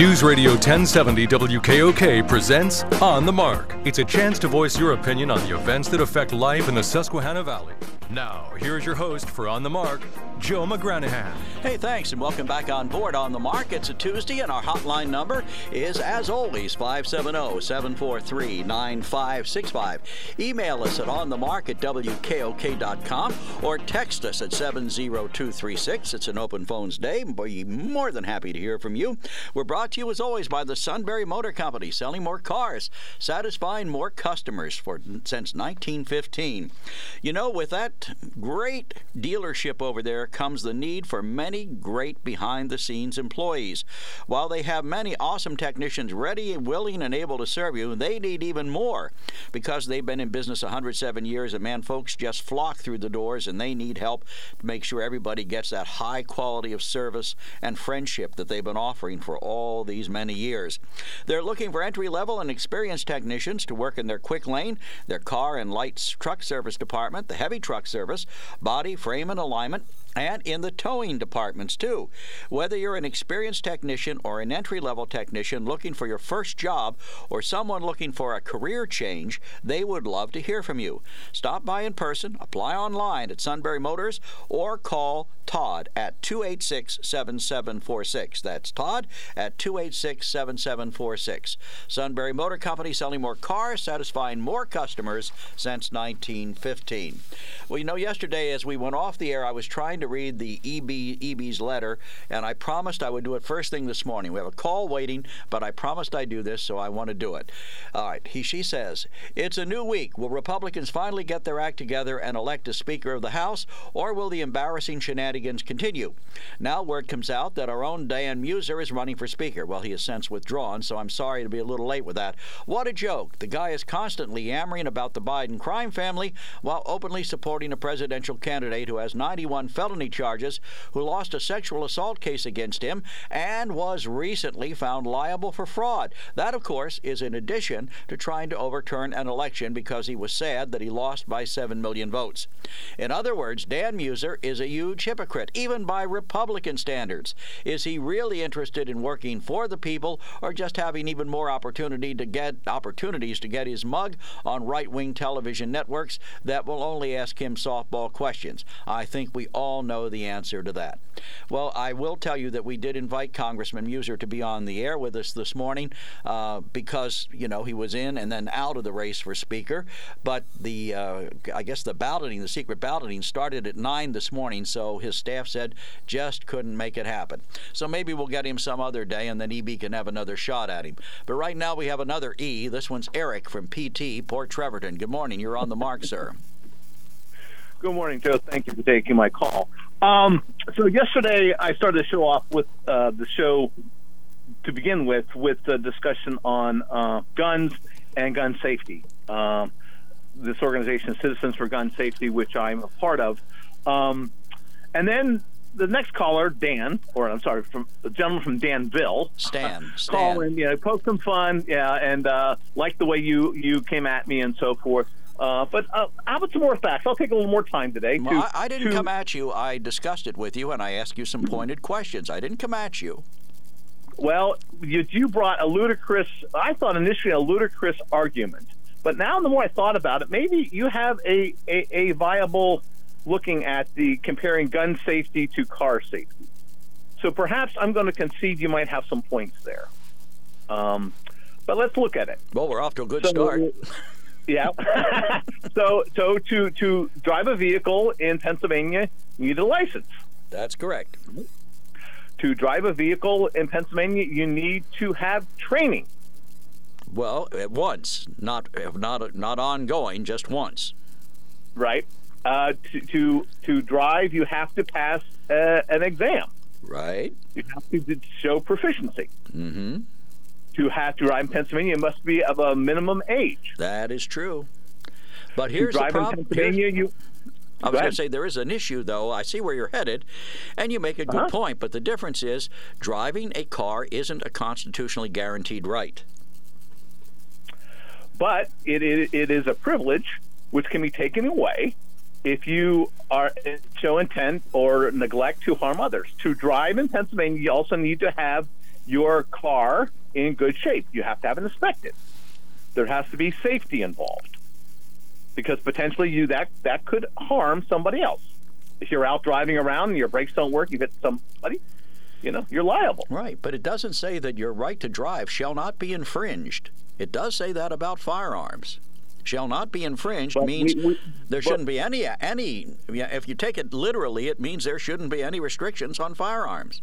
News Radio 1070 WKOK presents On the Mark. It's a chance to voice your opinion on the events that affect life in the Susquehanna Valley. Now, here's your host for On the Mark, Joe McGranaghan. Hey, thanks, and welcome back on board on the mark. It's a Tuesday, and our hotline number is, as always, 570 743 9565. Email us at onthemark at wkok.com or text us at 70236. It's an open phones day. We're more than happy to hear from you. We're brought to you, as always, by the Sunbury Motor Company, selling more cars, satisfying more customers for since 1915. You know, with that great dealership over there comes the need for many great behind the scenes employees. While they have many awesome technicians ready, willing, and able to serve you, they need even more because they've been in business 107 years and man, folks just flock through the doors and they need help to make sure everybody gets that high quality of service and friendship that they've been offering for all these many years. They're looking for entry level and experienced technicians to work in their quick lane, their car and light truck service department, the heavy truck service, body, frame, and alignment, and in the towing departments too. Whether you're an experienced technician or an entry level technician looking for your first job or someone looking for a career change, they would love to hear from you. Stop by in person, apply online at Sunbury Motors, or call Todd at 286 7746. That's Todd at 286 7746. Sunbury Motor Company selling more cars, satisfying more customers since 1915. Well, you know, yesterday as we went off the air, I was trying to read the EB, EB's letter, and I promised I would do it first thing this morning. We have a call waiting, but I promised I'd do this, so I want to do it. All right, he, she says, It's a new week. Will Republicans finally get their act together and elect a Speaker of the House, or will the embarrassing shenanigans continue? Now, word comes out that our own Dan Meuser is running for Speaker. Well, he has since withdrawn, so I'm sorry to be a little late with that. What a joke. The guy is constantly yammering about the Biden crime family while openly supporting a presidential candidate who has 91 felony charges, who lost a sexual assault case against him and was recently found liable for fraud. That, of course, is in addition to trying to overturn an election because he was sad that he lost by 7 million votes. In other words, Dan Meuser is a huge hypocrite, even by Republican standards. Is he really interested in working for the people or just having even more opportunity to get opportunities to get his mug on right-wing television networks that will only ask him softball questions? I think we all know the answer to that. Well, I will tell you that we did invite Congressman Meuser to be on the air with us this morning uh, because, you know, he was in and then out of the race for Speaker. But the, uh, I guess the balloting, the secret balloting, started at 9 this morning, so his staff said just couldn't make it happen. So maybe we'll get him some other day and then EB can have another shot at him. But right now we have another E. This one's Eric from PT, Port Trevorton. Good morning. You're on the mark, sir. Good morning, Joe. Thank you for taking my call. Um, so yesterday, I started the show off with uh, the show to begin with, with the discussion on uh, guns and gun safety. Um, this organization, Citizens for Gun Safety, which I'm a part of. Um, and then the next caller, Dan, or I'm sorry, from the gentleman from Danville, Stan, Stan. call in, you know, poke some fun, yeah, and uh, like the way you you came at me and so forth. Uh, but uh, how about some more facts? I'll take a little more time today. To, Well, I, I didn't to- come at you. I discussed it with you, and I asked you some pointed questions. I didn't come at you. Well, you, you brought a ludicrous, I thought initially a ludicrous argument. But now, the more I thought about it, maybe you have a, a, a viable looking at the comparing gun safety to car safety. So perhaps I'm going to concede you might have some points there. Um, but let's look at it. Well, we're off to a good So- start. Yeah. so so to to drive a vehicle in Pennsylvania, you need a license. That's correct. To drive a vehicle in Pennsylvania, you need to have training. Well, at once, not not not ongoing, just once. right? Uh, to, to to drive, you have to pass uh, an exam. Right. You have to show proficiency. Mm-hmm. To have to drive in Pennsylvania, must be of a minimum age. That is true. But here's the problem. Pennsylvania, you. I was going to say there is an issue, though. I see where you're headed, and you make a good uh-huh. point. But the difference is driving a car isn't a constitutionally guaranteed right. But it, it, it is a privilege which can be taken away if you are show intent or neglect to harm others. To drive in Pennsylvania, you also need to have your car in good shape. You have to have it inspected. There has to be safety involved because potentially you that that could harm somebody else. If you're out driving around and your brakes don't work, you hit somebody, you know, you're liable. Right, but it doesn't say that your right to drive shall not be infringed. It does say that about firearms. Shall not be infringed But means we- we- there shouldn't be any any. If you take it literally, it means there shouldn't be any restrictions on firearms.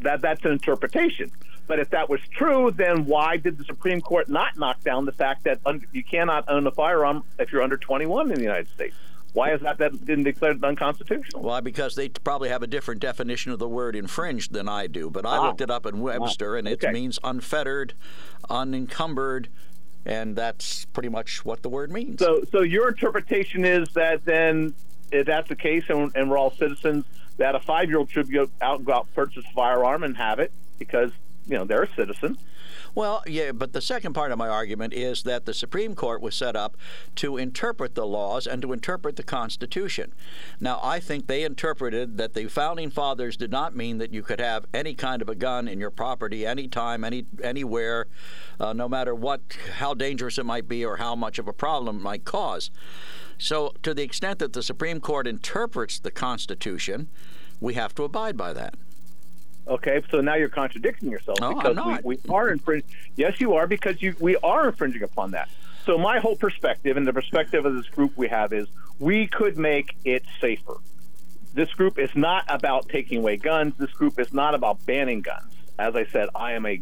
That that's an interpretation. But if that was true, then why did the Supreme Court not knock down the fact that un- you cannot own a firearm if you're under 21 in the United States? Why is that that been declared unconstitutional? Why? Because they probably have a different definition of the word infringed than I do. But I Ah. looked it up in Webster, and it Okay. means unfettered, unencumbered, and that's pretty much what the word means. So, so your interpretation is that then, if that's the case, and, and we're all citizens, that a five-year-old should go out and go out and purchase a firearm and have it because you know they're a citizen. Well, yeah, but the second part of my argument is that the Supreme Court was set up to interpret the laws and to interpret the Constitution. Now, I think they interpreted that the founding fathers did not mean that you could have any kind of a gun in your property anytime, any anywhere, uh, no matter what, how dangerous it might be or how much of a problem it might cause. So, to the extent that the Supreme Court interprets the Constitution, we have to abide by that. Okay, so now you're contradicting yourself No, because. We, we are infringing. Yes, you are because you we are infringing upon that. So my whole perspective and the perspective of this group we have is we could make it safer. This group is not about taking away guns. This group is not about banning guns. As I said, I am a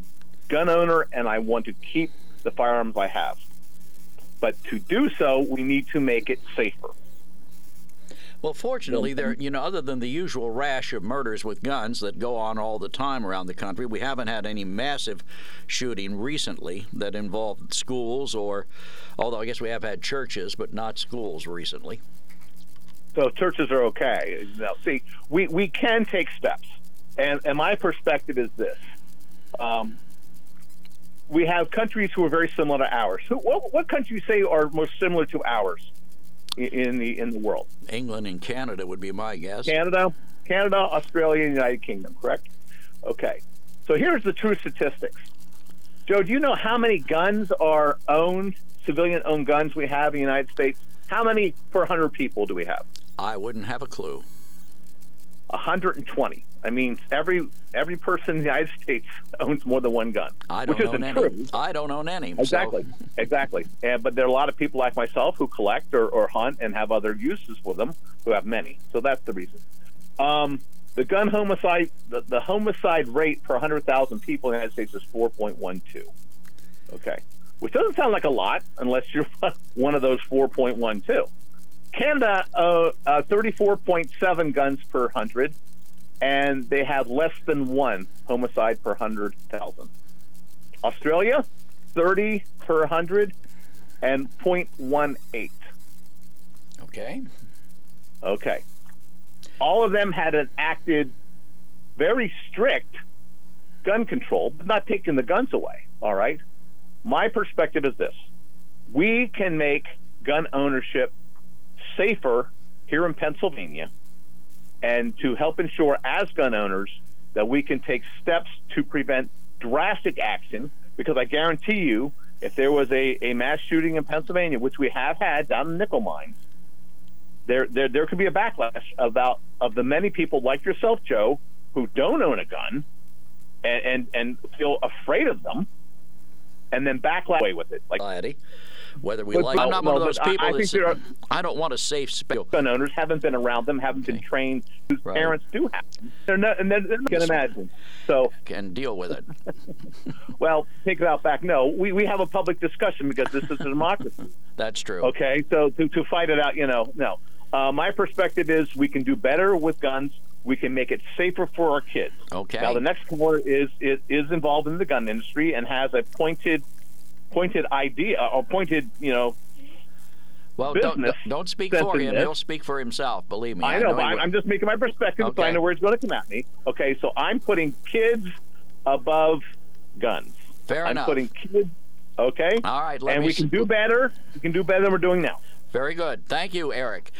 gun owner and I want to keep the firearms I have. But to do so, we need to make it safer. Well, fortunately, there you know, other than the usual rash of murders with guns that go on all the time around the country, we haven't had any massive shooting recently that involved schools or, although I guess we have had churches, but not schools recently. So churches are okay. Now, see, we, we can take steps, and and my perspective is this: um, we have countries who are very similar to ours. Who, what, what countries say are most similar to ours in the in the world? England and Canada would be my guess. Canada, Canada, Australia, and United Kingdom. Correct? Okay. So here's the true statistics. Joe, do you know how many guns are owned, civilian-owned guns we have in the United States? How many per 100 people do we have? I wouldn't have a clue. 120. I mean, every every person in the United States owns more than one gun, I don't which own isn't any. true. I don't own any. so- Exactly, exactly. And, but there are a lot of people like myself who collect or, or hunt and have other uses for them who have many. So that's the reason. Um, the gun homicide, the, the homicide rate per 100,000 people in the United States is 4.12. Okay, which doesn't sound like a lot unless you're one of those 4.12. Canada, uh, uh, 34.7 guns per hundred, and they have less than one homicide per hundred thousand. Australia, 30 per 100 and 0.18. Okay. Okay. All of them had enacted very strict gun control, but not taking the guns away. All right. My perspective is this we can make gun ownership safer here in Pennsylvania and to help ensure, as gun owners, that we can take steps to prevent drastic action. Because I guarantee you, if there was a, a mass shooting in Pennsylvania, which we have had down in the nickel mines, there, there there could be a backlash about of the many people like yourself, Joe, who don't own a gun and and, and feel afraid of them, and then backlash away with it. Like. Whether we But- like, but- I'm not no, one of those I- people I that think say- are- I don't want a safe space. gun owners haven't been around them, haven't been Okay. trained. Whose Right. parents do have. Them. They're not, and they're, they're not going to imagine. So, Can deal with it. well, take it out back. No, we, we have a public discussion because this is a democracy. That's true. Okay, so to, to fight it out, you know, no. Uh, my perspective is we can do better with guns. We can make it safer for our kids. Okay. Now, the next caller is, is is involved in the gun industry and has a pointed pointed idea or pointed, you know, well, business. Don't, don't speak for him. He'll speak for himself. Believe me. I know, I know but I'm just making my perspective okay. so I know where it's going to come at me. Okay, so I'm putting kids above guns. Fair I'm enough. putting kids. Okay. All right. and we can do better. We can do better than we're doing now. Very good. Thank you, Eric.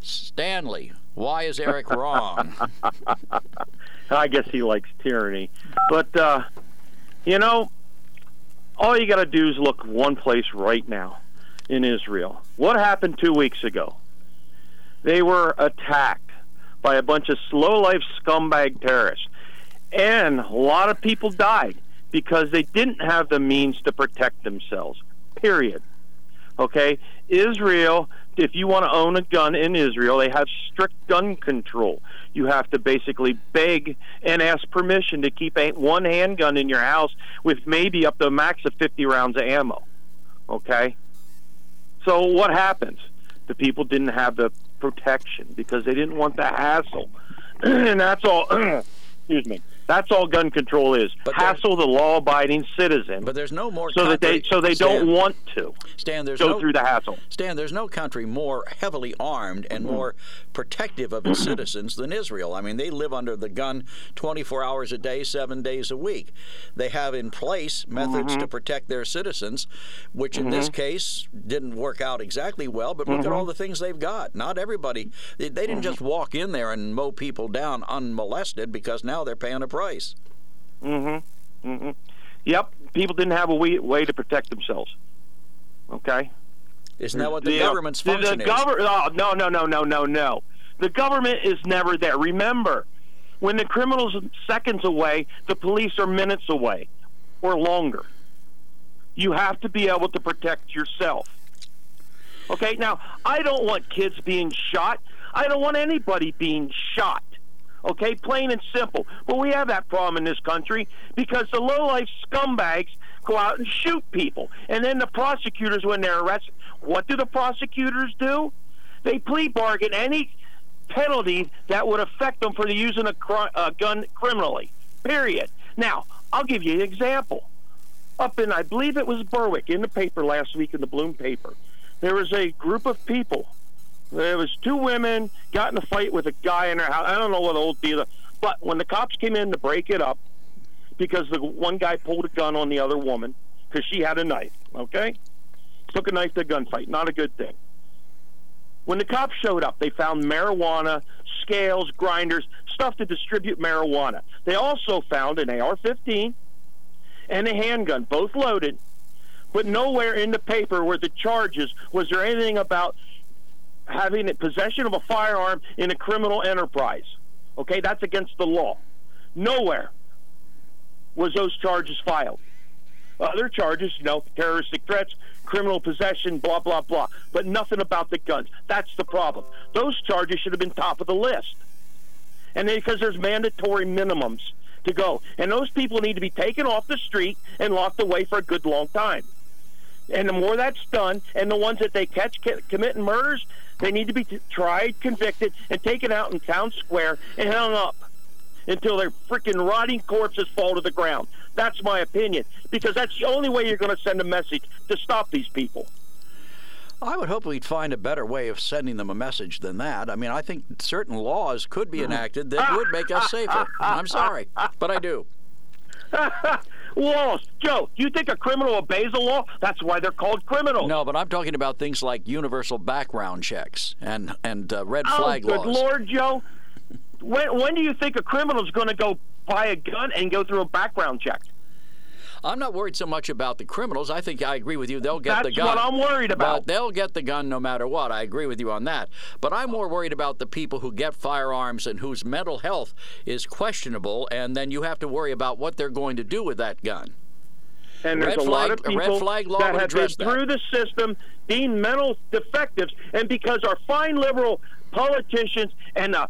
Stanley, why is Eric wrong? I guess he likes tyranny. But, uh, you know, all you got to do is look one place right now in Israel. What happened two weeks ago? They were attacked by a bunch of slow life scumbag terrorists. And a lot of people died because they didn't have the means to protect themselves. Period. Okay? Israel, if you want to own a gun in Israel, they have strict gun control. You have to basically beg and ask permission to keep a one handgun in your house with maybe up to a max of 50 rounds of ammo. Okay? So what happens? The people didn't have the protection because they didn't want the hassle. and that's all excuse me. That's all gun control is. But Hassle the law-abiding citizen. But there's no more so country, that they so they Stan, don't want to. Stan, there's go no, through the hassle. Stan, there's no country more heavily armed and Mm-hmm. more protective of its citizens than Israel. I mean, they live under the gun 24 hours a day, seven days a week. They have in place methods Mm-hmm. to protect their citizens, which in this case didn't work out exactly well. But look at Mm-hmm. all the things they've got. Not everybody. They, they didn't just walk in there and mow people down unmolested because now they're paying a price. Mm-hmm. Mm-hmm. Yep. People didn't have a way, way to protect themselves. Okay. Isn't that what the, uh, government's the, function the is? Gover- oh, no, no, no, no, no, no. The government is never there. Remember, when the criminal's seconds away, the police are minutes away or longer. You have to be able to protect yourself. Okay, now, I don't want kids being shot. I don't want anybody being shot. Okay, plain and simple. But we have that problem in this country because the low-life scumbags go out and shoot people. And then the prosecutors, when they're arrested, what do the prosecutors do? They plea bargain any penalty that would affect them for using a, cr- a gun criminally. Period. Now, I'll give you an example. Up in, I believe it was Berwick, in the paper last week in the Bloom paper, there was a group of people. There was two women got in a fight with a guy in her house. I don't know what old deal, but when the cops came in to break it up, because the one guy pulled a gun on the other woman because she had a knife. Okay, took a knife to a gunfight. Not a good thing. When the cops showed up, they found marijuana, scales, grinders, stuff to distribute marijuana. They also found an AR-15 and a handgun, both loaded. But nowhere in the paper were the charges was there anything about having possession of a firearm in a criminal enterprise. Okay, that's against the law. Nowhere was those charges filed. Other charges, you know, terroristic threats, criminal possession, blah blah blah, but nothing about the guns. That's the problem. Those charges should have been top of the list, and because there's mandatory minimums to go, and those people need to be taken off the street and locked away for a good long time. And the more that's done, and the ones that they catch committing murders, they need to be t- tried, convicted, and taken out in town square and hung up until their freaking rotting corpses fall to the ground. That's my opinion, because that's the only way you're going to send a message to stop these people. I would hope we'd find a better way of sending them a message than that. I mean, I think certain laws could be mm-hmm. enacted that would make us safer. I'm sorry, but I do. Laws, Joe. Do you think a criminal obeys a law? That's why they're called criminals. No, but I'm talking about things like universal background checks and and uh, red oh, flag good laws. Good Lord, Joe. When when do you think a criminal is going to go buy a gun and go through a background check? I'm not worried so much about the criminals. I think I agree with you. They'll get That's the gun. That's what I'm worried about. But they'll get the gun no matter what. I agree with you on that. But I'm more worried about the people who get firearms and whose mental health is questionable, and then you have to worry about what they're going to do with that gun. And there's Red a lot of people flag law that have been through the system being mental defectives, and because our fine liberal politicians and uh,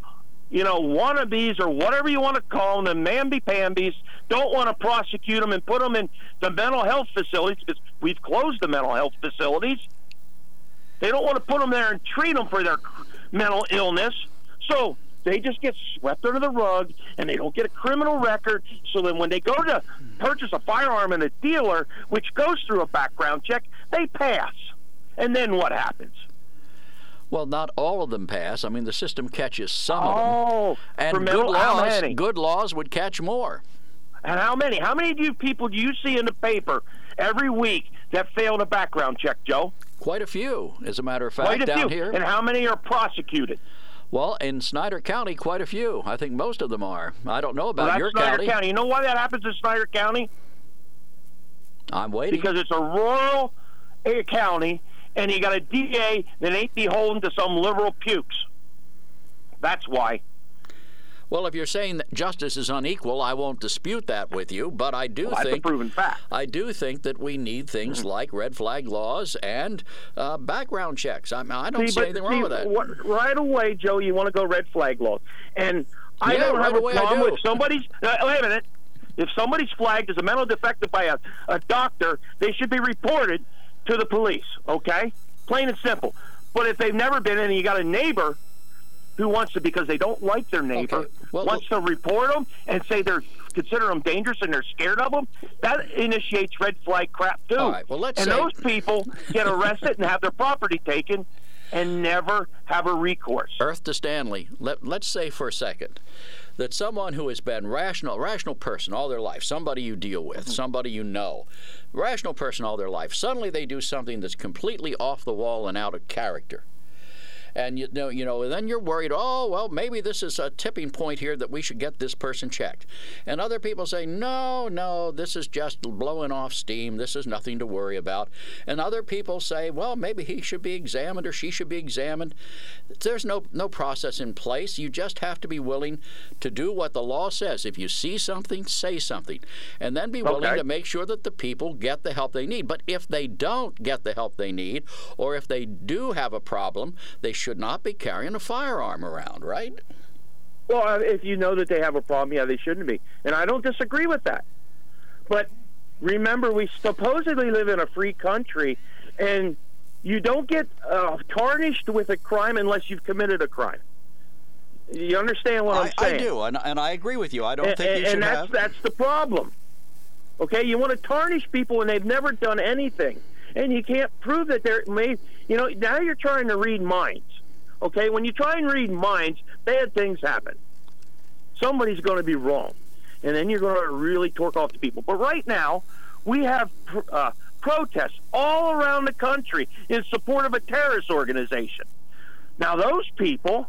you know wannabes or whatever you want to call them, the mamby-pambies, don't want to prosecute them and put them in the mental health facilities because we've closed the mental health facilities. They don't want to put them there and treat them for their mental illness. So they just get swept under the rug and they don't get a criminal record. So then when they go to purchase a firearm in a dealer, which goes through a background check, they pass. And then what happens? Well, not all of them pass. I mean, the system catches some of them. Oh, And good laws, good laws would catch more. And how many? How many do you people do you see in the paper every week that failed a background check, Joe? Quite a few, as a matter of fact, Quite a down few. here. And how many are prosecuted? Well, in Snyder County, quite a few. I think most of them are. I don't know about Well, that's your Snyder county. County. You know why that happens in Snyder County? I'm waiting. Because it's a rural eh, county, and you got a DA that ain't beholden to some liberal pukes. That's why. well, if you're saying that justice is unequal, I won't dispute that with you. But I do Well, think proven fact. I do think that we need things Mm-hmm. like red flag laws and uh, background checks. I, I don't See, see anything see, wrong with that. what- right away, Joe, you want to go red flag laws, and I Yeah, don't right have a problem with somebody's. Uh, wait a minute. If somebody's flagged as a mental defective by a, a doctor, they should be reported to the police. Okay, plain and simple. But if they've never been, in and you got a neighbor who wants to because they don't like their neighbor, Okay. Well, wants to report them and say they're consider them dangerous and they're scared of them, that initiates red flag crap too. All right, well, let's and say- those people get arrested and have their property taken and never have a recourse. Earth to Stanley. Let, let's say for a second that someone who has been rational, rational person all their life, somebody you deal with, Mm-hmm. somebody you know, rational person all their life, suddenly they do something that's completely off the wall and out of character. And you know, you know, then you're worried. Oh, well, maybe this is a tipping point here that we should get this person checked. And other people say, no, no, this is just blowing off steam. This is nothing to worry about. And other people say, well, maybe he should be examined or she should be examined. There's no no process in place. You just have to be willing to do what the law says. If you see something, say something, and then be willing Okay. to make sure that the people get the help they need. But if they don't get the help they need, or if they do have a problem, they should not be carrying a firearm around, right? Well, uh, if you know that they have a problem, yeah, they shouldn't be. And I don't disagree with that. But remember, we supposedly live in a free country, and you don't get uh, tarnished with a crime unless you've committed a crime. You understand what I, I'm I do, and, and I agree with you. I don't and, think you and should that's have. that's the problem. Okay, you want to tarnish people when they've never done anything, and you can't prove that they're made. You know, now you're trying to read minds. Okay, when you try and read minds, bad things happen. Somebody's going to be wrong, and then you're going to really torque off the people. But right now, we have uh, protests all around the country in support of a terrorist organization. Now, those people,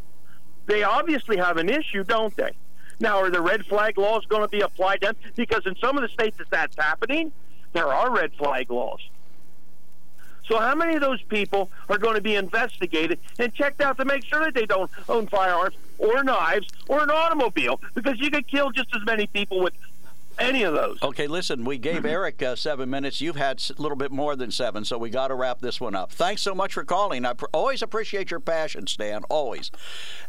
they obviously have an issue, don't they? Now, are the red flag laws going to be applied to them? Because in some of the states that that's happening, there are red flag laws. So, how many of those people are going to be investigated and checked out to make sure that they don't own firearms or knives or an automobile? Because you could kill just as many people with any of those. Okay, listen, we gave Eric uh, seven minutes. You've had a little bit more than seven, so we got to wrap this one up. Thanks so much for calling. I pr- always appreciate your passion, Stan. Always.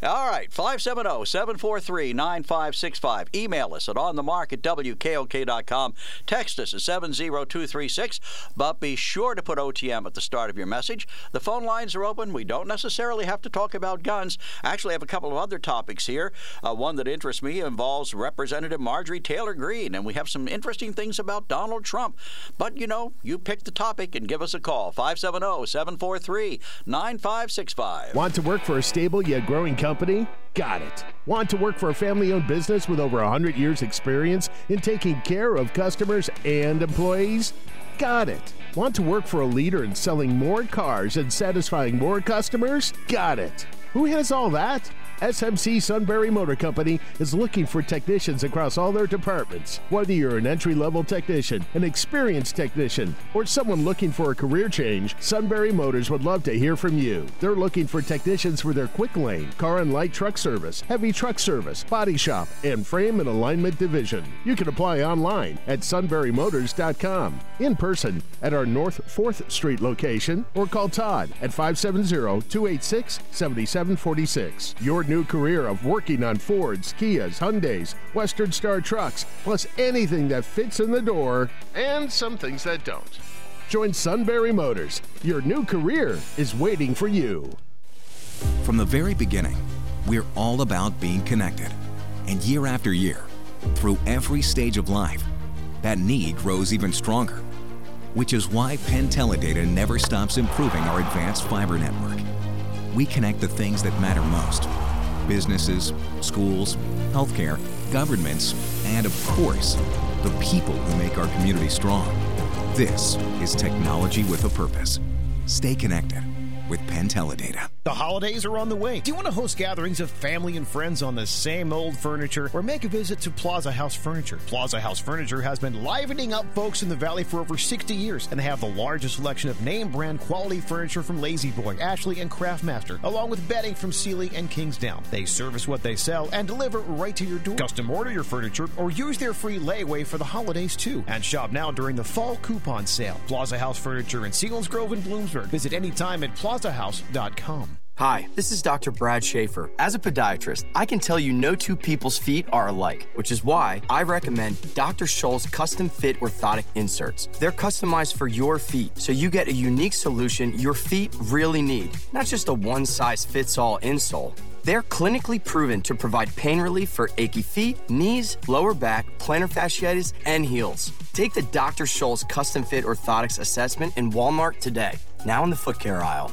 All right, oh, 570 743 9565. Email us at onthemark at WKOK.com. Text us at 70236. But be sure to put OTM at the start of your message. The phone lines are open. We don't necessarily have to talk about guns. Actually, I have a couple of other topics here. Uh, one that interests me involves Representative Marjorie Taylor Greene, and we have some interesting things about Donald Trump. But you know, you pick the topic and give us a call 570 743 9565. Want to work for a stable yet growing company? Got it. Want to work for a family owned business with over 100 years' experience in taking care of customers and employees? Got it. Want to work for a leader in selling more cars and satisfying more customers? Got it. Who has all that? SMC Sunbury Motor Company is looking for technicians across all their departments. Whether you're an entry level technician, an experienced technician, or someone looking for a career change, Sunbury Motors would love to hear from you. They're looking for technicians for their quick lane, car and light truck service, heavy truck service, body shop, and frame and alignment division. You can apply online at sunburymotors.com, in person at our North 4th Street location, or call Todd at 570 286 7746. Your new career of working on Fords, Kias, Hyundais, Western Star trucks, plus anything that fits in the door, and some things that don't. Join Sunbury Motors. Your new career is waiting for you. From the very beginning, we're all about being connected. And year after year, through every stage of life, that need grows even stronger. Which is why Penn Teledata never stops improving our advanced fiber network. we connect the things that matter most businesses, schools, healthcare, governments, and of course, the people who make our community strong. This is technology with a purpose. Stay connected with Penteledata. The holidays are on the way. Do you want to host gatherings of family and friends on the same old furniture or make a visit to Plaza House Furniture? Plaza House Furniture has been livening up folks in the valley for over 60 years and they have the largest selection of name brand quality furniture from La-Z-Boy, Ashley, and Craftmaster, along with bedding from Sealy and Kingsdown. They service what they sell and deliver right to your door. Custom order your furniture or use their free layaway for the holidays too. And shop now during the fall coupon sale. Plaza House Furniture in Selinsgrove and Bloomsburg. Visit anytime at plazahouse.com. Hi, this is Dr. Brad Schaefer. As a podiatrist, I can tell you no two people's feet are alike, which is why I recommend Dr. Scholl's custom fit orthotic inserts. They're customized for your feet, so you get a unique solution your feet really need, not just a one size fits all insole. They're clinically proven to provide pain relief for achy feet, knees, lower back, plantar fasciitis, and heels. Take the Dr. Scholl's custom fit orthotics assessment in Walmart today, now in the foot care aisle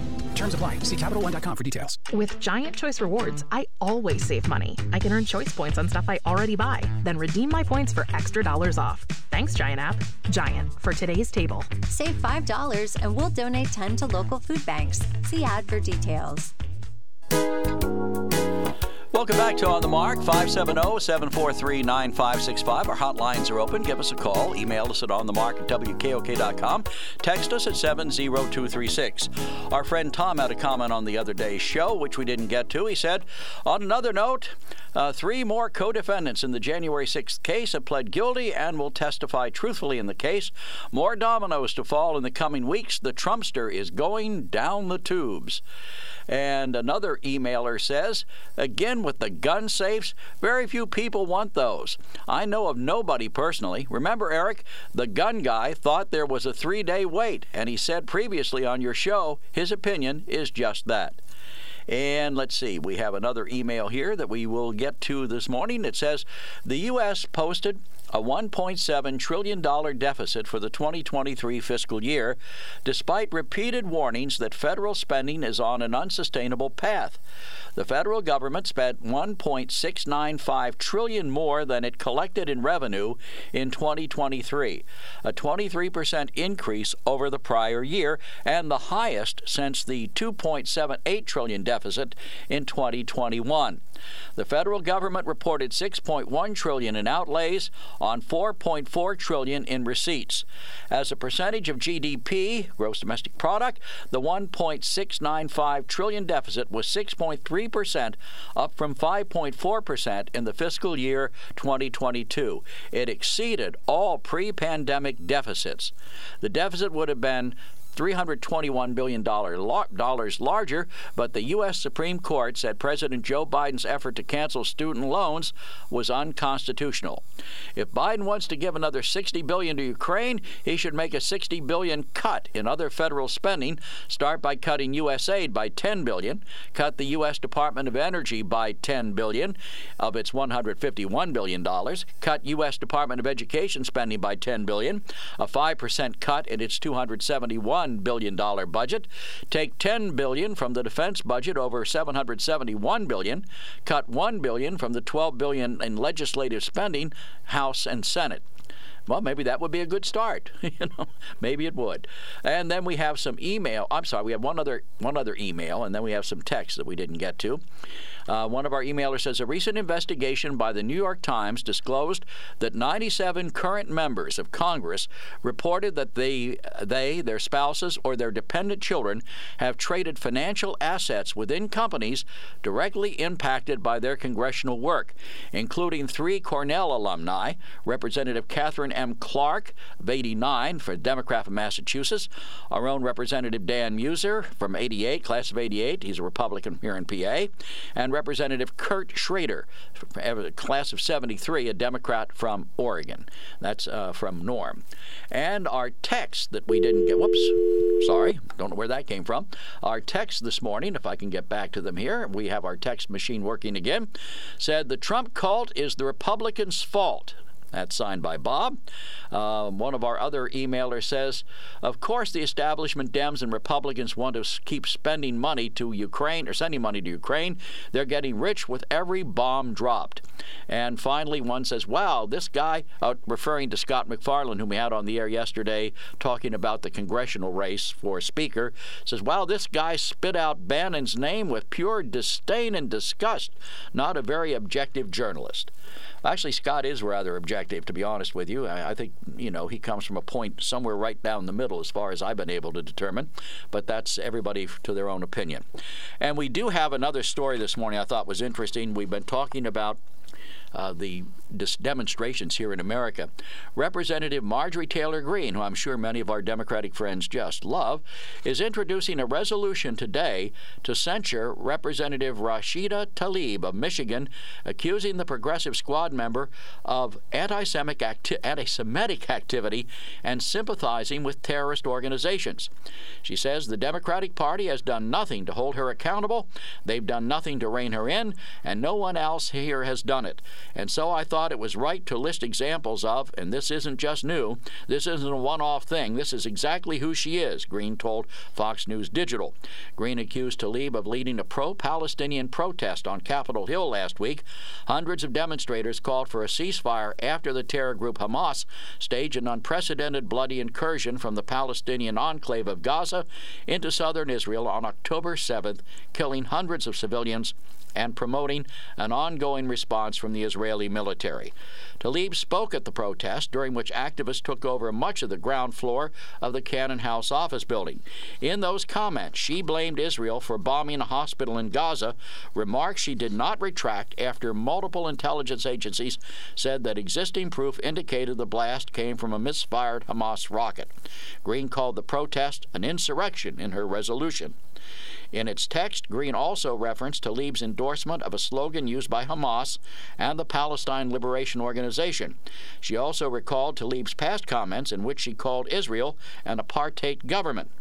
Terms apply. See CapitalOne.com for details. With Giant Choice Rewards, I always save money. I can earn choice points on stuff I already buy, then redeem my points for extra dollars off. Thanks, Giant App. Giant, for today's table. Save $5 and we'll donate 10 to local food banks. See ad for details. Welcome back to On the Mark, 570-743-9565. Our hotlines are open. Give us a call. Email us at onthemark at wkok.com. Text us at 70236. Our friend Tom had a comment on the other day's show, which we didn't get to. He said, on another note, uh, three more co-defendants in the January 6th case have pled guilty and will testify truthfully in the case. More dominoes to fall in the coming weeks. The Trumpster is going down the tubes. And another emailer says, again with the gun safes, very few people want those. I know of nobody personally. Remember, Eric, the gun guy thought there was a three day wait, and he said previously on your show his opinion is just that. And let's see, we have another email here that we will get to this morning. It says the U.S. posted a $1.7 trillion deficit for the 2023 fiscal year, despite repeated warnings that federal spending is on an unsustainable path. The federal government spent 1.695 trillion more than it collected in revenue in 2023, a 23% increase over the prior year and the highest since the 2.78 trillion deficit in 2021. The federal government reported 6.1 trillion in outlays on 4.4 trillion in receipts. As a percentage of GDP, gross domestic product, the 1.695 trillion deficit was 6.3%, up from 5.4% in the fiscal year 2022. It exceeded all pre-pandemic deficits. The deficit would have been $321 billion larger, but the U.S. Supreme Court said President Joe Biden's effort to cancel student loans was unconstitutional. If Biden wants to give another $60 billion to Ukraine, he should make a 60 billion cut in other federal spending. Start by cutting U.S. aid by 10 billion, cut the U.S. Department of Energy by 10 billion of its $151 billion, cut U.S. Department of Education spending by 10 billion, a 5% cut in its 271 $1 billion budget, take 10 billion from the defense budget over 771 billion, cut 1 billion from the 12 billion in legislative spending, House and Senate well, maybe that would be a good start. you know, maybe it would. And then we have some email. I'm sorry, we have one other one other email, and then we have some text that we didn't get to. Uh, one of our emailers says a recent investigation by the New York Times disclosed that 97 current members of Congress reported that they, they, their spouses, or their dependent children have traded financial assets within companies directly impacted by their congressional work, including three Cornell alumni, Representative Katherine M. Clark of 89 for Democrat from Massachusetts. Our own Representative Dan Meuser from 88, class of 88. He's a Republican here in PA. And Representative Kurt Schrader, class of 73, a Democrat from Oregon. That's uh, from Norm. And our text that we didn't get, whoops, sorry, don't know where that came from. Our text this morning, if I can get back to them here, we have our text machine working again, said the Trump cult is the Republicans' fault. That's signed by Bob. Um, one of our other emailers says, Of course, the establishment Dems and Republicans want to keep spending money to Ukraine or sending money to Ukraine. They're getting rich with every bomb dropped. And finally, one says, Wow, this guy, uh, referring to Scott MacFarlane, whom we had on the air yesterday talking about the congressional race for Speaker, says, Wow, this guy spit out Bannon's name with pure disdain and disgust. Not a very objective journalist. Actually, Scott is rather objective, to be honest with you. I, think, you know, he comes from a point somewhere right down the middle as far as I've been able to determine, but that's everybody to their own opinion. And we do have another story this morning I thought was interesting. We've been talking about uh, the dis- demonstrations here in America. Representative Marjorie Taylor Greene, who I'm sure many of our Democratic friends just love, is introducing a resolution today to censure Representative Rashida Tlaib of Michigan, accusing the Progressive Squad member of anti-Semitic, acti- anti-Semitic activity and sympathizing with terrorist organizations. She says the Democratic Party has done nothing to hold her accountable. They've done nothing to rein her in, and no one else here has done it. And so I thought it was right to list examples of, and this isn't just new, this isn't a one off thing, this is exactly who she is, Greene told Fox News Digital. Greene accused Tlaib of leading a pro Palestinian protest on Capitol Hill last week. Hundreds of demonstrators called for a ceasefire after the terror group Hamas staged an unprecedented bloody incursion from the Palestinian enclave of Gaza into southern Israel on October 7th, killing hundreds of civilians and promoting an ongoing response from the Israeli military. Tlaib spoke at the protest, during which activists took over much of the ground floor of the Cannon House office building. In those comments, she blamed Israel for bombing a hospital in Gaza, remarks she did not retract after multiple intelligence agencies said that existing proof indicated the blast came from a misfired Hamas rocket. Greene called the protest an insurrection in her resolution. In its text, Greene also referenced Tlaib's endorsement of a slogan used by Hamas and the Palestine Liberation Organization. She also recalled Tlaib's past comments in which she called Israel an apartheid government.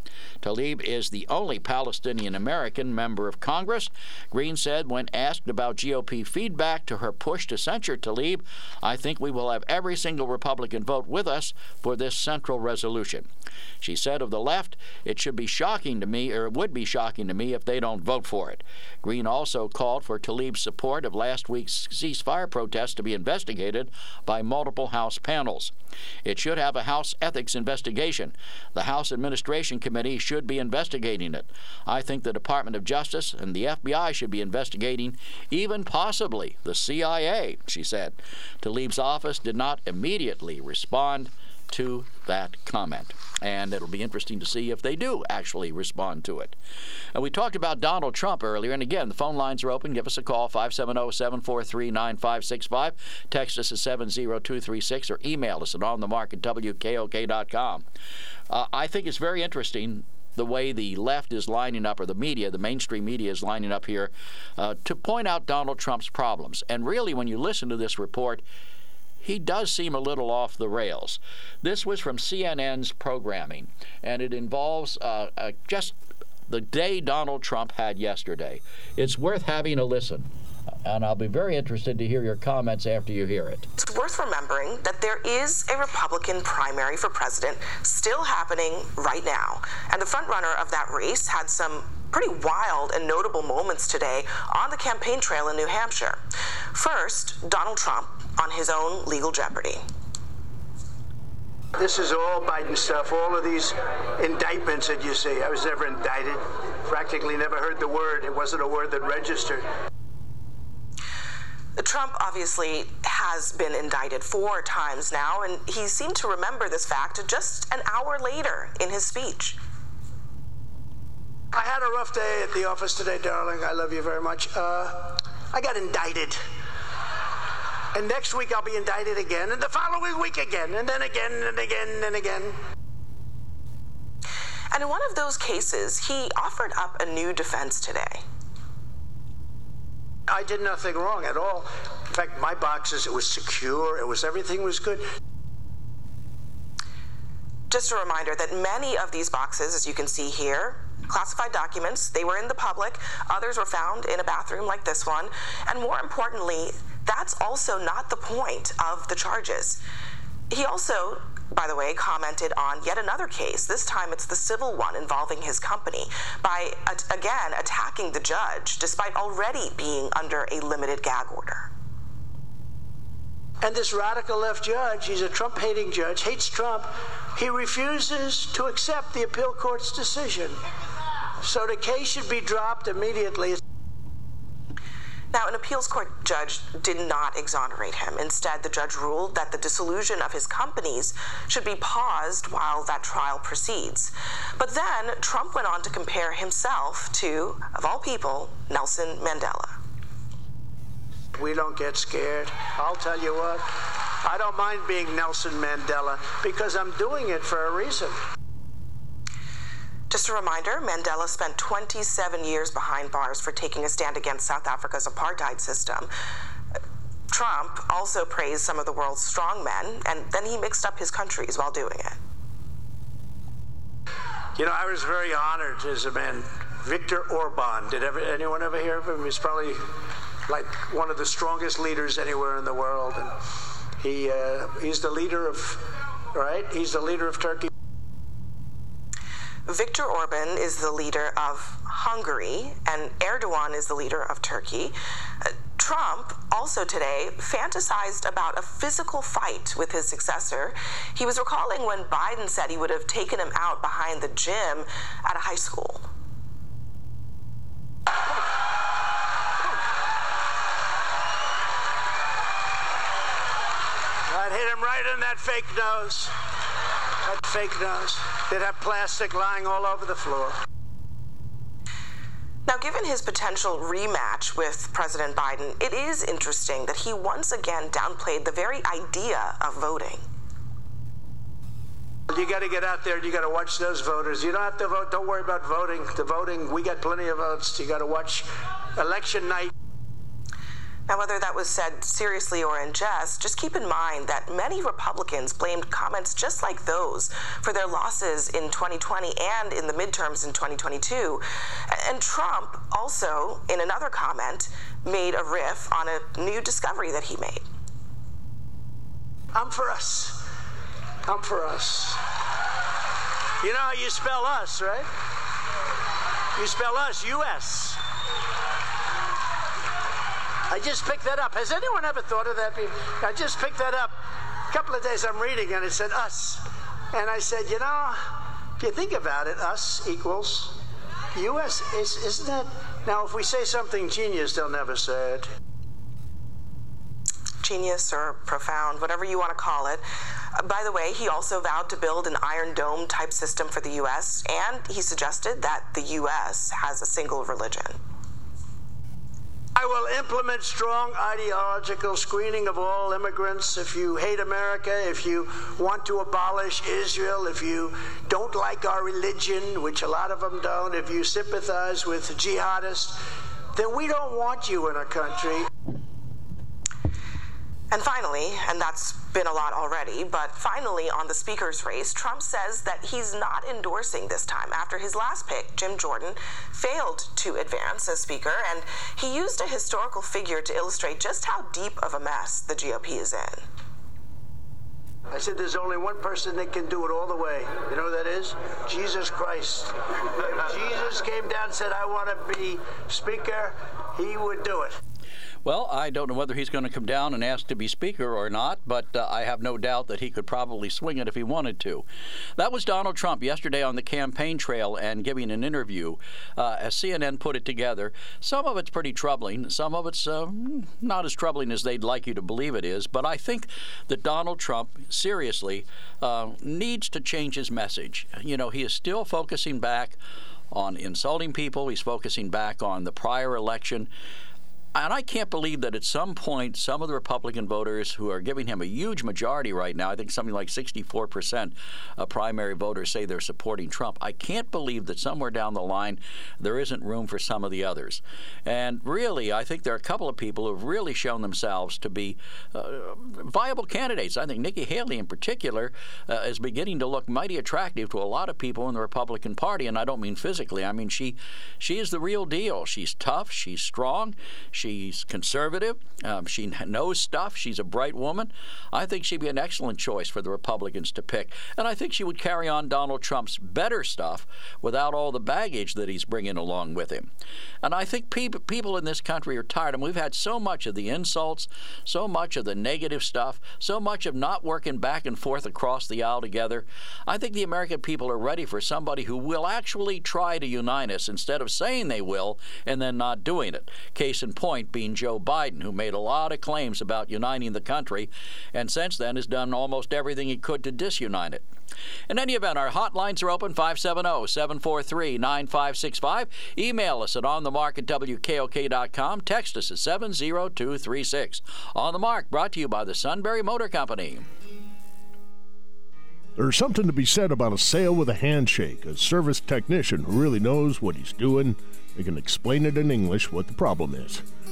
Tlaib is the only Palestinian American member of Congress. Greene said when asked about GOP feedback to her push to censure Tlaib, I think we will have every single Republican vote with us for this central resolution. She said of the left, it should be shocking to me, or it would be shocking to me, if they don't vote for it. Greene also called for Tlaib's support of last week's ceasefire protest to be investigated by multiple House panels. It should have a House ethics investigation. The House Administration Committee should be investigating it. I think the Department of Justice and the FBI should be investigating, even possibly the CIA, she said. Tlaib's office did not immediately respond to that comment. And it'll be interesting to see if they do actually respond to it. And we talked about Donald Trump earlier, and again, the phone lines are open. Give us a call, 570 743 9565. Text us at 70236 or email us at onthemark at wkok.com. Uh, I think it's very interesting the way the left is lining up, or the media, the mainstream media is lining up here, uh, to point out Donald Trump's problems. And really, when you listen to this report, he does seem a little off the rails. This was from CNN's programming, and it involves uh, uh, just the day Donald Trump had yesterday. It's worth having a listen and I'll be very interested to hear your comments after you hear it. It's worth remembering that there is a Republican primary for president still happening right now, and the frontrunner of that race had some pretty wild and notable moments today on the campaign trail in New Hampshire. First, Donald Trump on his own legal jeopardy. This is all Biden stuff, all of these indictments that you see. I was never indicted, practically never heard the word. It wasn't a word that registered. Trump obviously has been indicted four times now, and he seemed to remember this fact just an hour later in his speech. I had a rough day at the office today, darling. I love you very much. Uh, I got indicted. And next week I'll be indicted again, and the following week again, and then again, and again, and again. And in one of those cases, he offered up a new defense today. I did nothing wrong at all. In fact, my boxes, it was secure, it was everything was good. Just a reminder that many of these boxes, as you can see here, classified documents, they were in the public. Others were found in a bathroom like this one. And more importantly, that's also not the point of the charges. He also by the way, commented on yet another case. This time it's the civil one involving his company by, again, attacking the judge despite already being under a limited gag order. And this radical left judge, he's a Trump hating judge, hates Trump. He refuses to accept the appeal court's decision. So the case should be dropped immediately. Now, an appeals court judge did not exonerate him. Instead, the judge ruled that the dissolution of his companies should be paused while that trial proceeds. But then Trump went on to compare himself to, of all people, Nelson Mandela. We don't get scared. I'll tell you what, I don't mind being Nelson Mandela because I'm doing it for a reason. Just a reminder Mandela spent 27 years behind bars for taking a stand against South Africa's apartheid system. Trump also praised some of the world's strong men, and then he mixed up his countries while doing it. You know, I was very honored as a man. Viktor Orban. Did ever, anyone ever hear of him? He's probably like one of the strongest leaders anywhere in the world, and he uh, he's the leader of right. He's the leader of Turkey. Viktor Orban is the leader of Hungary, and Erdogan is the leader of Turkey. Uh, Trump also today fantasized about a physical fight with his successor. He was recalling when Biden said he would have taken him out behind the gym at a high school. I'd hit him right in that fake nose. Fake nose. They'd have plastic lying all over the floor. Now, given his potential rematch with President Biden, it is interesting that he once again downplayed the very idea of voting. You got to get out there. You got to watch those voters. You don't have to vote. Don't worry about voting. The voting, we got plenty of votes. You got to watch election night. Now, whether that was said seriously or in jest, just keep in mind that many Republicans blamed comments just like those for their losses in 2020 and in the midterms in 2022. And Trump also, in another comment, made a riff on a new discovery that he made. I'm for us. I'm for us. You know how you spell us, right? You spell us, U.S. I just picked that up. Has anyone ever thought of that? I just picked that up. A couple of days I'm reading and it said us. And I said, you know, if you think about it, us equals U.S. Is, isn't that? Now, if we say something genius, they'll never say it. Genius or profound, whatever you want to call it. By the way, he also vowed to build an Iron Dome type system for the U.S., and he suggested that the U.S. has a single religion. I will implement strong ideological screening of all immigrants. If you hate America, if you want to abolish Israel, if you don't like our religion, which a lot of them don't, if you sympathize with jihadists, then we don't want you in our country. And finally, and that's been a lot already, but finally on the speaker's race, Trump says that he's not endorsing this time after his last pick, Jim Jordan, failed to advance as speaker, and he used a historical figure to illustrate just how deep of a mess the GOP is in. I said there's only one person that can do it all the way. You know who that is? Jesus Christ. If Jesus came down and said, I want to be speaker, he would do it. Well, I don't know whether he's going to come down and ask to be Speaker or not, but uh, I have no doubt that he could probably swing it if he wanted to. That was Donald Trump yesterday on the campaign trail and giving an interview. Uh, as CNN put it together, some of it's pretty troubling, some of it's uh, not as troubling as they'd like you to believe it is, but I think that Donald Trump, seriously, uh, needs to change his message. You know, he is still focusing back on insulting people, he's focusing back on the prior election and I can't believe that at some point some of the Republican voters who are giving him a huge majority right now, I think something like 64% of primary voters say they're supporting Trump. I can't believe that somewhere down the line there isn't room for some of the others. And really, I think there are a couple of people who have really shown themselves to be uh, viable candidates. I think Nikki Haley, in particular, uh, is beginning to look mighty attractive to a lot of people in the Republican Party, and I don't mean physically. I mean she she is the real deal. She's tough. She's strong. She's conservative. Um, she knows stuff. She's a bright woman. I think she'd be an excellent choice for the Republicans to pick. And I think she would carry on Donald Trump's better stuff without all the baggage that he's bringing along with him. And I think pe- people in this country are tired. And we've had so much of the insults, so much of the negative stuff, so much of not working back and forth across the aisle together. I think the American people are ready for somebody who will actually try to unite us instead of saying they will and then not doing it. Case in point, point being Joe Biden, who made a lot of claims about uniting the country and since then has done almost everything he could to disunite it. In any event, our hotlines are open 570 743 9565. Email us at onthemark@wkok.com. Text us at 70236. On the Mark, brought to you by the Sunbury Motor Company. There's something to be said about a sale with a handshake, a service technician who really knows what he's doing. They can explain it in English what the problem is.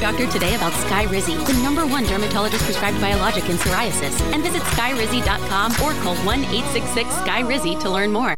Doctor today about Skyrizi, the number one dermatologist prescribed biologic in psoriasis, and visit skyrizi.com or call 1 866 Skyrizi to learn more.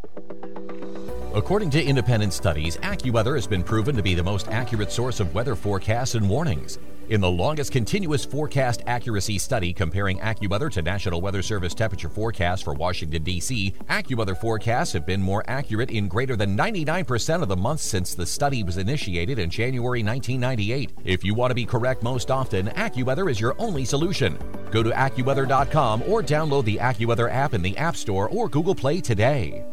According to independent studies, AccuWeather has been proven to be the most accurate source of weather forecasts and warnings. In the longest continuous forecast accuracy study comparing AccuWeather to National Weather Service temperature forecasts for Washington, D.C., AccuWeather forecasts have been more accurate in greater than 99% of the months since the study was initiated in January 1998. If you want to be correct most often, AccuWeather is your only solution. Go to AccuWeather.com or download the AccuWeather app in the App Store or Google Play today.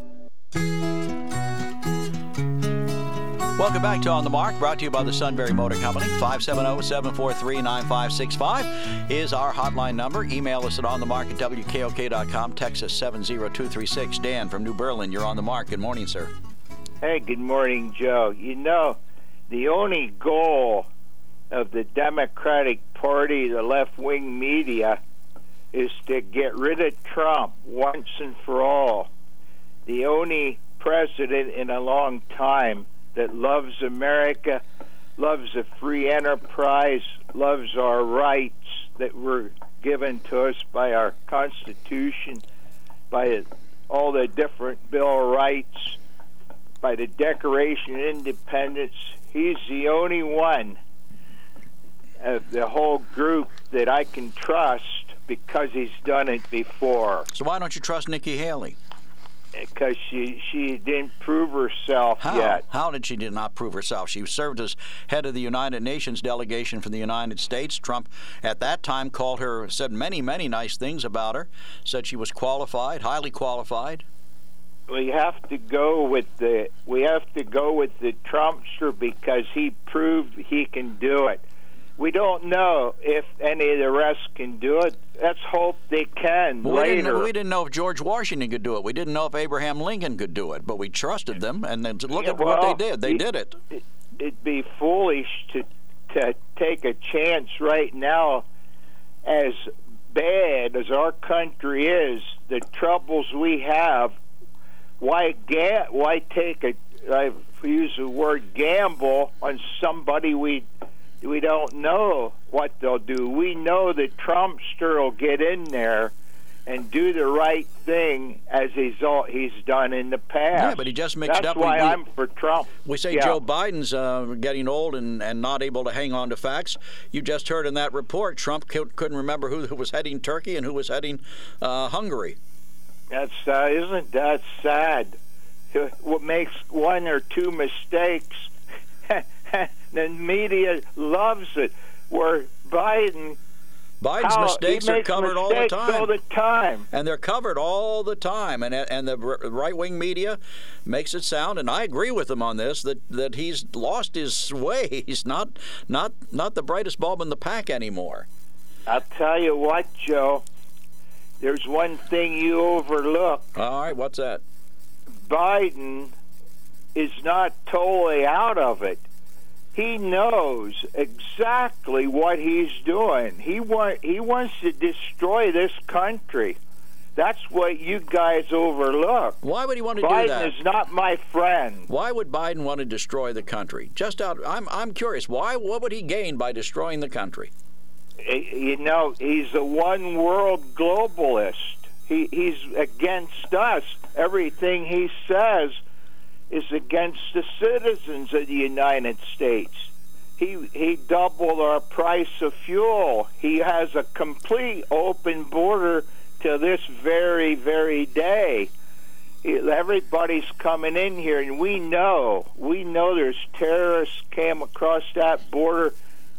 Welcome back to On the Mark, brought to you by the Sunbury Motor Company. 570 743 9565 is our hotline number. Email us at onthemark at wkok.com. Texas us 70236. Dan from New Berlin, you're on the mark. Good morning, sir. Hey, good morning, Joe. You know, the only goal of the Democratic Party, the left wing media, is to get rid of Trump once and for all. The only president in a long time that loves America, loves a free enterprise, loves our rights that were given to us by our Constitution, by all the different Bill of Rights, by the Declaration of Independence. He's the only one of the whole group that I can trust because he's done it before. So why don't you trust Nikki Haley? Because she she didn't prove herself How? yet. How did she did not prove herself? She served as head of the United Nations delegation for the United States. Trump, at that time, called her, said many, many nice things about her. Said she was qualified, highly qualified. We have to go with the we have to go with the Trumpster because he proved he can do it. We don't know if any of the rest can do it. Let's hope they can We later. didn't, we didn't know if George Washington could do it. We didn't know if Abraham Lincoln could do it, but we trusted them, and then look Yeah, at what they did. They it- did it. It'd be foolish to to take a chance right now, as bad as our country is, the troubles we have. Why ga- Why take a? I use the word gamble on somebody we we don't know what they'll do. We know that Trumpster will get in there and do the right thing as he's all, he's done in the past. Yeah, but he just mixed That's up. why we, we- I'm for Trump. We say Yeah. Joe Biden's uh, getting old and, and not able to hang on to facts. You just heard in that report Trump couldn't remember who was heading Turkey and who was heading uh, Hungary. That's uh, isn't that sad? What makes one or two mistakes, the media loves it. Where Biden, Biden's how- mistakes are covered all the time. All the time. And they're covered all the time, and and the right wing media makes it sound, and I agree with them on this that, that he's lost his way. He's not not not the brightest bulb in the pack anymore. I'll tell you what, Joe. There's one thing you overlook. All right, what's that? Biden is not totally out of it. He knows exactly what he's doing. He want he wants to destroy this country. That's what you guys overlook. Why would he want to do it? Biden is not my friend. Why would Biden want to destroy the country? Just out, I'm I'm curious. Why? What would he gain by destroying the country? Eh, You know, he's a one world globalist. He he's against us. Everything he says is against the citizens of the United States. He he doubled our price of fuel. He has a complete open border to this very very day. Everybody's coming in here, and we know we know there's terrorists came across that border,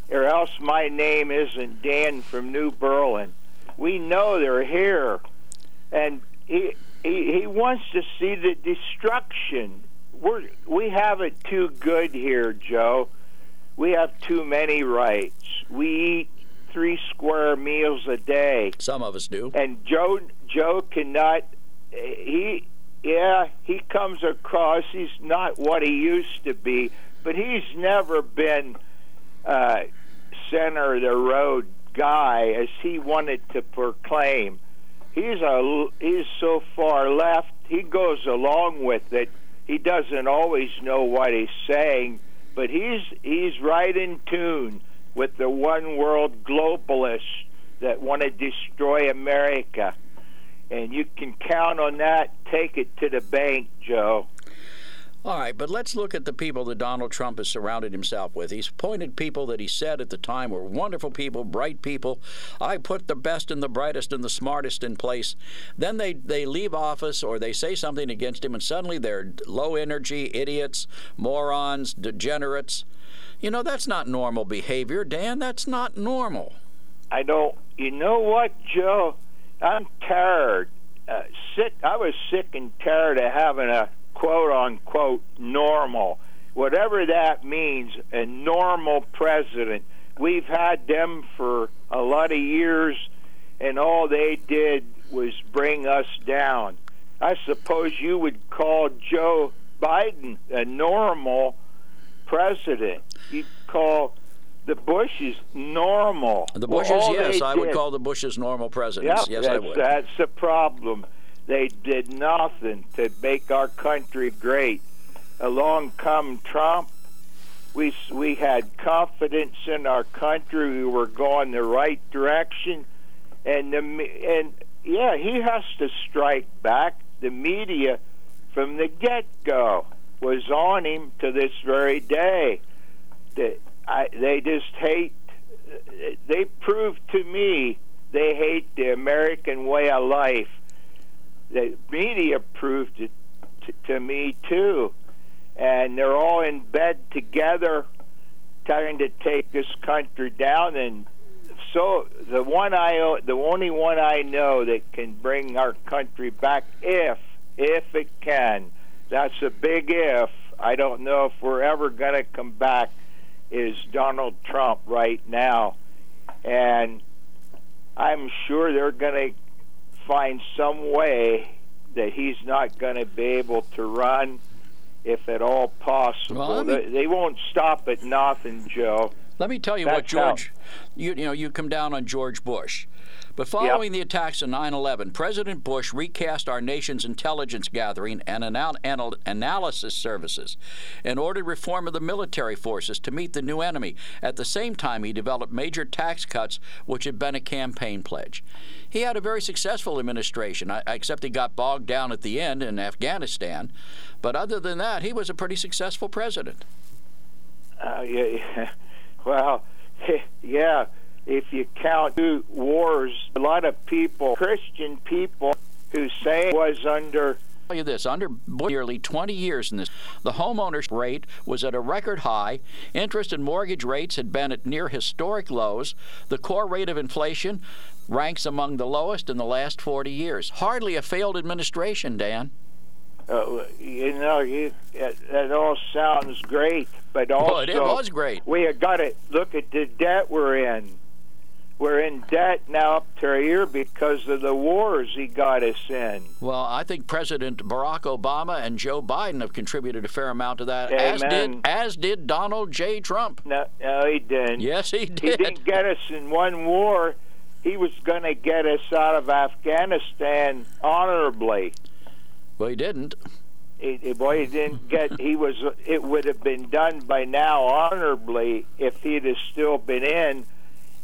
or else my name isn't Dan from New Berlin. We know they're here, and he he, he wants to see the destruction. We're we have it too good here, Joe. We have too many rights. We eat three square meals a day. Some of us do. And Joe Joe cannot. He yeah he comes across. He's not what he used to be, but he's never been uh, center of the road guy as he wanted to proclaim. He's a he's so far left. He goes along with it. He doesn't always know what he's saying, but he's he's right in tune with the one world globalists that want to destroy America. And you can count on that. Take it to the bank, Joe. All right, but let's look at the people that Donald Trump has surrounded himself with. He's appointed people that he said at the time were wonderful people, bright people. I put the best and the brightest and the smartest in place. Then they, they leave office or they say something against him, and suddenly they're low energy, idiots, morons, degenerates. You know, that's not normal behavior, Dan. That's not normal. I don't. You know what, Joe? I'm tired. Uh, sick. I was sick and tired of having a quote unquote normal, whatever that means, a normal president. We've had them for a lot of years, and all they did was bring us down. I suppose you would call Joe Biden a normal president. You'd call the Bushes normal. The Bushes, yes, I would call the Bushes normal presidents. Yep, yes, I would. That's the problem. They did nothing to make our country great. Along come Trump. We we had confidence in our country. We were going the right direction, and the and yeah, he has to strike back. The media, from the get go, was on him to this very day. That I, they just hate. They prove to me they hate the American way of life. The media proved it t- to me too, and they're all in bed together, trying to take this country down. And so the one I the only one I know that can bring our country back, if if it can, that's a big if. I don't know if we're ever going to come back. Is Donald Trump right now, and I'm sure they're going to find some way that he's not going to be able to run, if at all possible. Well, they, they, won't stop at nothing, Joe. Let me tell you That's what George, you, you know, you come down on George Bush. But following yep. the attacks on 9 11, President Bush recast our nation's intelligence gathering and anal- anal- analysis services and ordered reform of the military forces to meet the new enemy. At the same time, he developed major tax cuts, which had been a campaign pledge. He had a very successful administration, except he got bogged down at the end in Afghanistan. But other than that, he was a pretty successful president. Uh, yeah, yeah. Well, yeah if you count two wars, a lot of people, Christian people, who say it was under tell you this under nearly 20 years in this the homeowners rate was at a record high. Interest and mortgage rates had been at near historic lows. The core rate of inflation ranks among the lowest in the last 40 years. Hardly a failed administration dan. Uh, you know, you, it, that all sounds great, but also well, it was great. We have got to look at the debt we're in we're in debt now up to here because of the wars he got us in. Well, I think President Barack Obama and Joe Biden have contributed a fair amount to that, Amen. as did as did Donald J. Trump. No, no, he didn't. Yes, he did. He didn't get us in one war. He was going to get us out of Afghanistan honorably. Well, he didn't. He, boy, he didn't get. He was. It would have been done by now honorably if he'd have still been in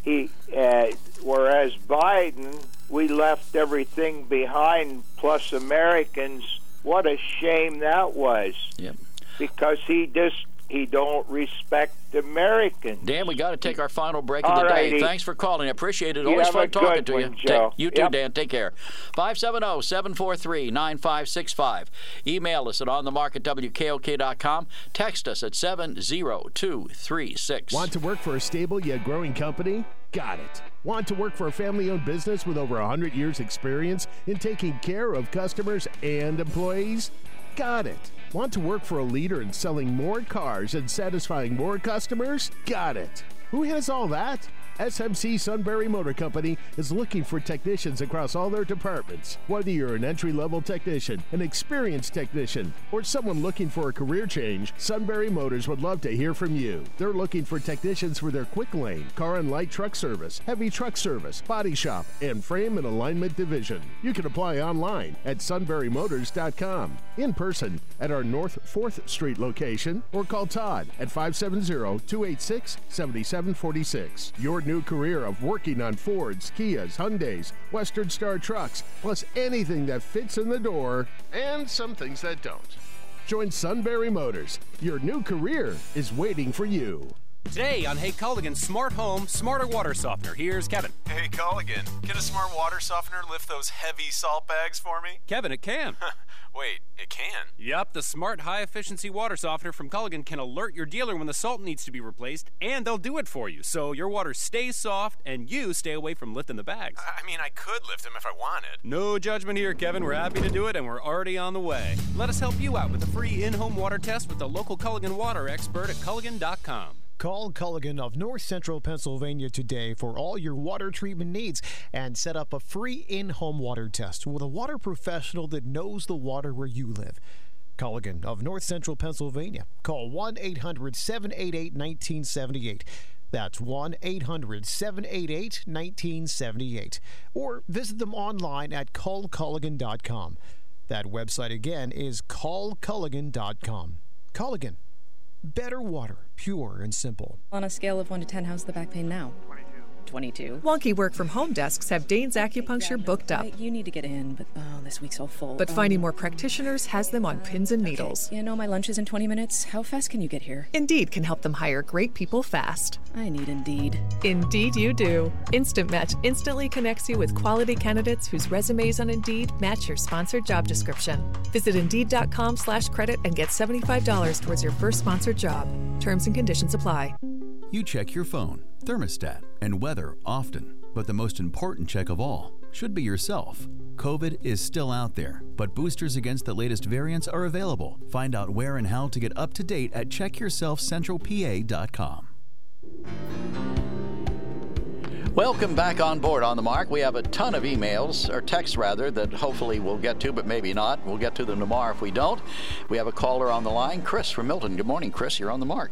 he, uh, whereas Biden, we left everything behind, plus Americans. What a shame that was. Yep. Because he just he don't respect Americans. Dan, we got to take our final break of All the righty. day. Thanks for calling. I appreciate it. You Always have fun a talking good to one, you. Joe. Take, you too, Yep. Dan. Take care. 570-743-9565. Email us at onthemark@wkok.com. Text us at 70236. Want to work for a stable yet growing company? Got it. Want to work for a family owned business with over 100 years' experience in taking care of customers and employees? Got it. Want to work for a leader in selling more cars and satisfying more customers? Got it. Who has all that? SMC Sunbury Motor Company is looking for technicians across all their departments. Whether you're an entry level technician, an experienced technician, or someone looking for a career change, Sunbury Motors would love to hear from you. They're looking for technicians for their quick lane, car and light truck service, heavy truck service, body shop, and frame and alignment division. You can apply online at sunburymotors.com, in person at our North 4th Street location, or call Todd at 570 286 7746. Your new career of working on Fords, Kias, Hyundais, Western Star trucks, plus anything that fits in the door, and some things that don't. Join Sunbury Motors. Your new career is waiting for you. Today on Hey Culligan Smart Home Smarter Water Softener, here's Kevin. Hey Culligan, can a smart water softener lift those heavy salt bags for me? Kevin, it can. Wait, it can? Yep, the smart high efficiency water softener from Culligan can alert your dealer when the salt needs to be replaced, and they'll do it for you. So your water stays soft and you stay away from lifting the bags. I mean, I could lift them if I wanted. No judgment here, Kevin. We're happy to do it, and we're already on the way. Let us help you out with a free in home water test with the local Culligan water expert at Culligan.com. Call Culligan of North Central Pennsylvania today for all your water treatment needs and set up a free in home water test with a water professional that knows the water where you live. Culligan of North Central Pennsylvania. Call 1 800 788 1978. That's 1 800 788 1978. Or visit them online at callculligan.com. That website again is callculligan.com. Culligan. Better water, pure and simple. On a scale of 1 to 10, how's the back pain now? 22. Wonky work from home desks have Dane's acupuncture booked up. You need to get in, but oh, this week's all full. But oh, finding more practitioners has them on pins and needles. You know, my lunch is in 20 minutes. How fast can you get here? Indeed can help them hire great people fast. I need Indeed. Indeed, you do. Instant Match instantly connects you with quality candidates whose resumes on Indeed match your sponsored job description. Visit Indeed.com slash credit and get $75 towards your first sponsored job. Terms and conditions apply. You check your phone, thermostat, and weather often, but the most important check of all should be yourself. COVID is still out there, but boosters against the latest variants are available. Find out where and how to get up to date at checkyourselfcentralpa.com. Welcome back on board on the mark. We have a ton of emails, or texts rather, that hopefully we'll get to, but maybe not. We'll get to them tomorrow if we don't. We have a caller on the line, Chris from Milton. Good morning, Chris. You're on the mark.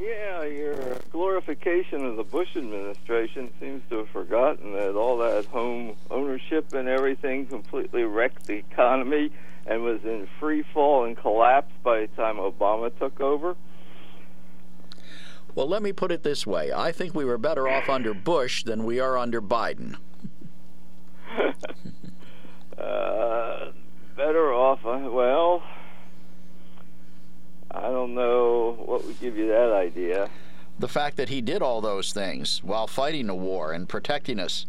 Yeah, your glorification of the Bush administration seems to have forgotten that all that home ownership and everything completely wrecked the economy and was in free fall and collapse by the time Obama took over. Well, let me put it this way I think we were better off under Bush than we are under Biden. uh, better off, uh, well, I don't know what would give you that idea. The fact that he did all those things while fighting a war and protecting us.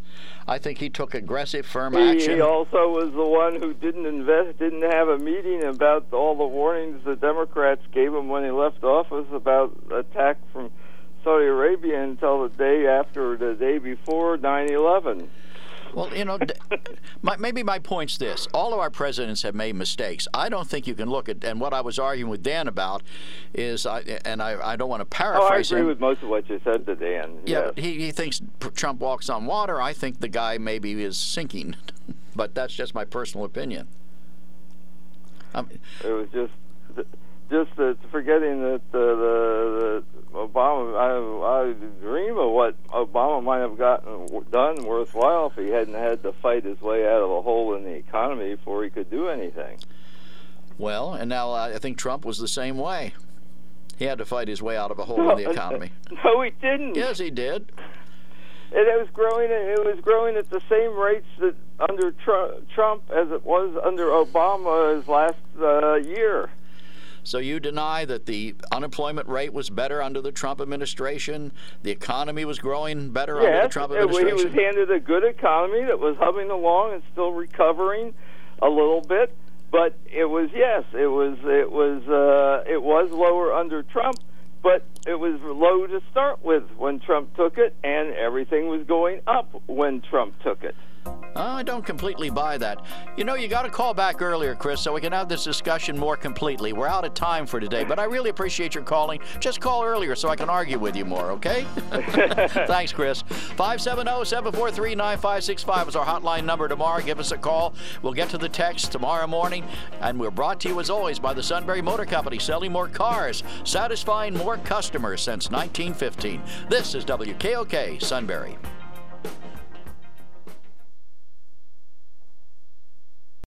I think he took aggressive, firm he, action. He also was the one who didn't invest, didn't have a meeting about all the warnings the Democrats gave him when he left office about attack from Saudi Arabia until the day after, the day before 9/11. Well, you know, my, maybe my point's this: all of our presidents have made mistakes. I don't think you can look at and what I was arguing with Dan about is, I, and I, I don't want to paraphrase oh, I agree him. with most of what you said to Dan. Yeah, yes. he, he thinks Trump walks on water. I think the guy maybe is sinking, but that's just my personal opinion. Um, it was just just uh, forgetting that uh, the, the Obama. I, I dream of what Obama might have gotten done worthwhile if he hadn't had to fight his way out of a hole in the economy before he could do anything. Well, and now I think Trump was the same way. He had to fight his way out of a hole in the economy. No, he didn't. Yes, he did. It, it was growing. It was growing at the same rates that under Trump as it was under Obama Obama's last uh, year. So you deny that the unemployment rate was better under the Trump administration? The economy was growing better yes, under the Trump administration? he was handed a good economy that was humming along and still recovering a little bit. But it was yes, it was it was uh, it was lower under Trump, but it was low to start with when Trump took it, and everything was going up when Trump took it. Oh, I don't completely buy that. You know, you got to call back earlier, Chris, so we can have this discussion more completely. We're out of time for today, but I really appreciate your calling. Just call earlier so I can argue with you more, okay? Thanks, Chris. 570 743 9565 is our hotline number tomorrow. Give us a call. We'll get to the text tomorrow morning. And we're brought to you, as always, by the Sunbury Motor Company, selling more cars, satisfying more customers since 1915. This is WKOK Sunbury.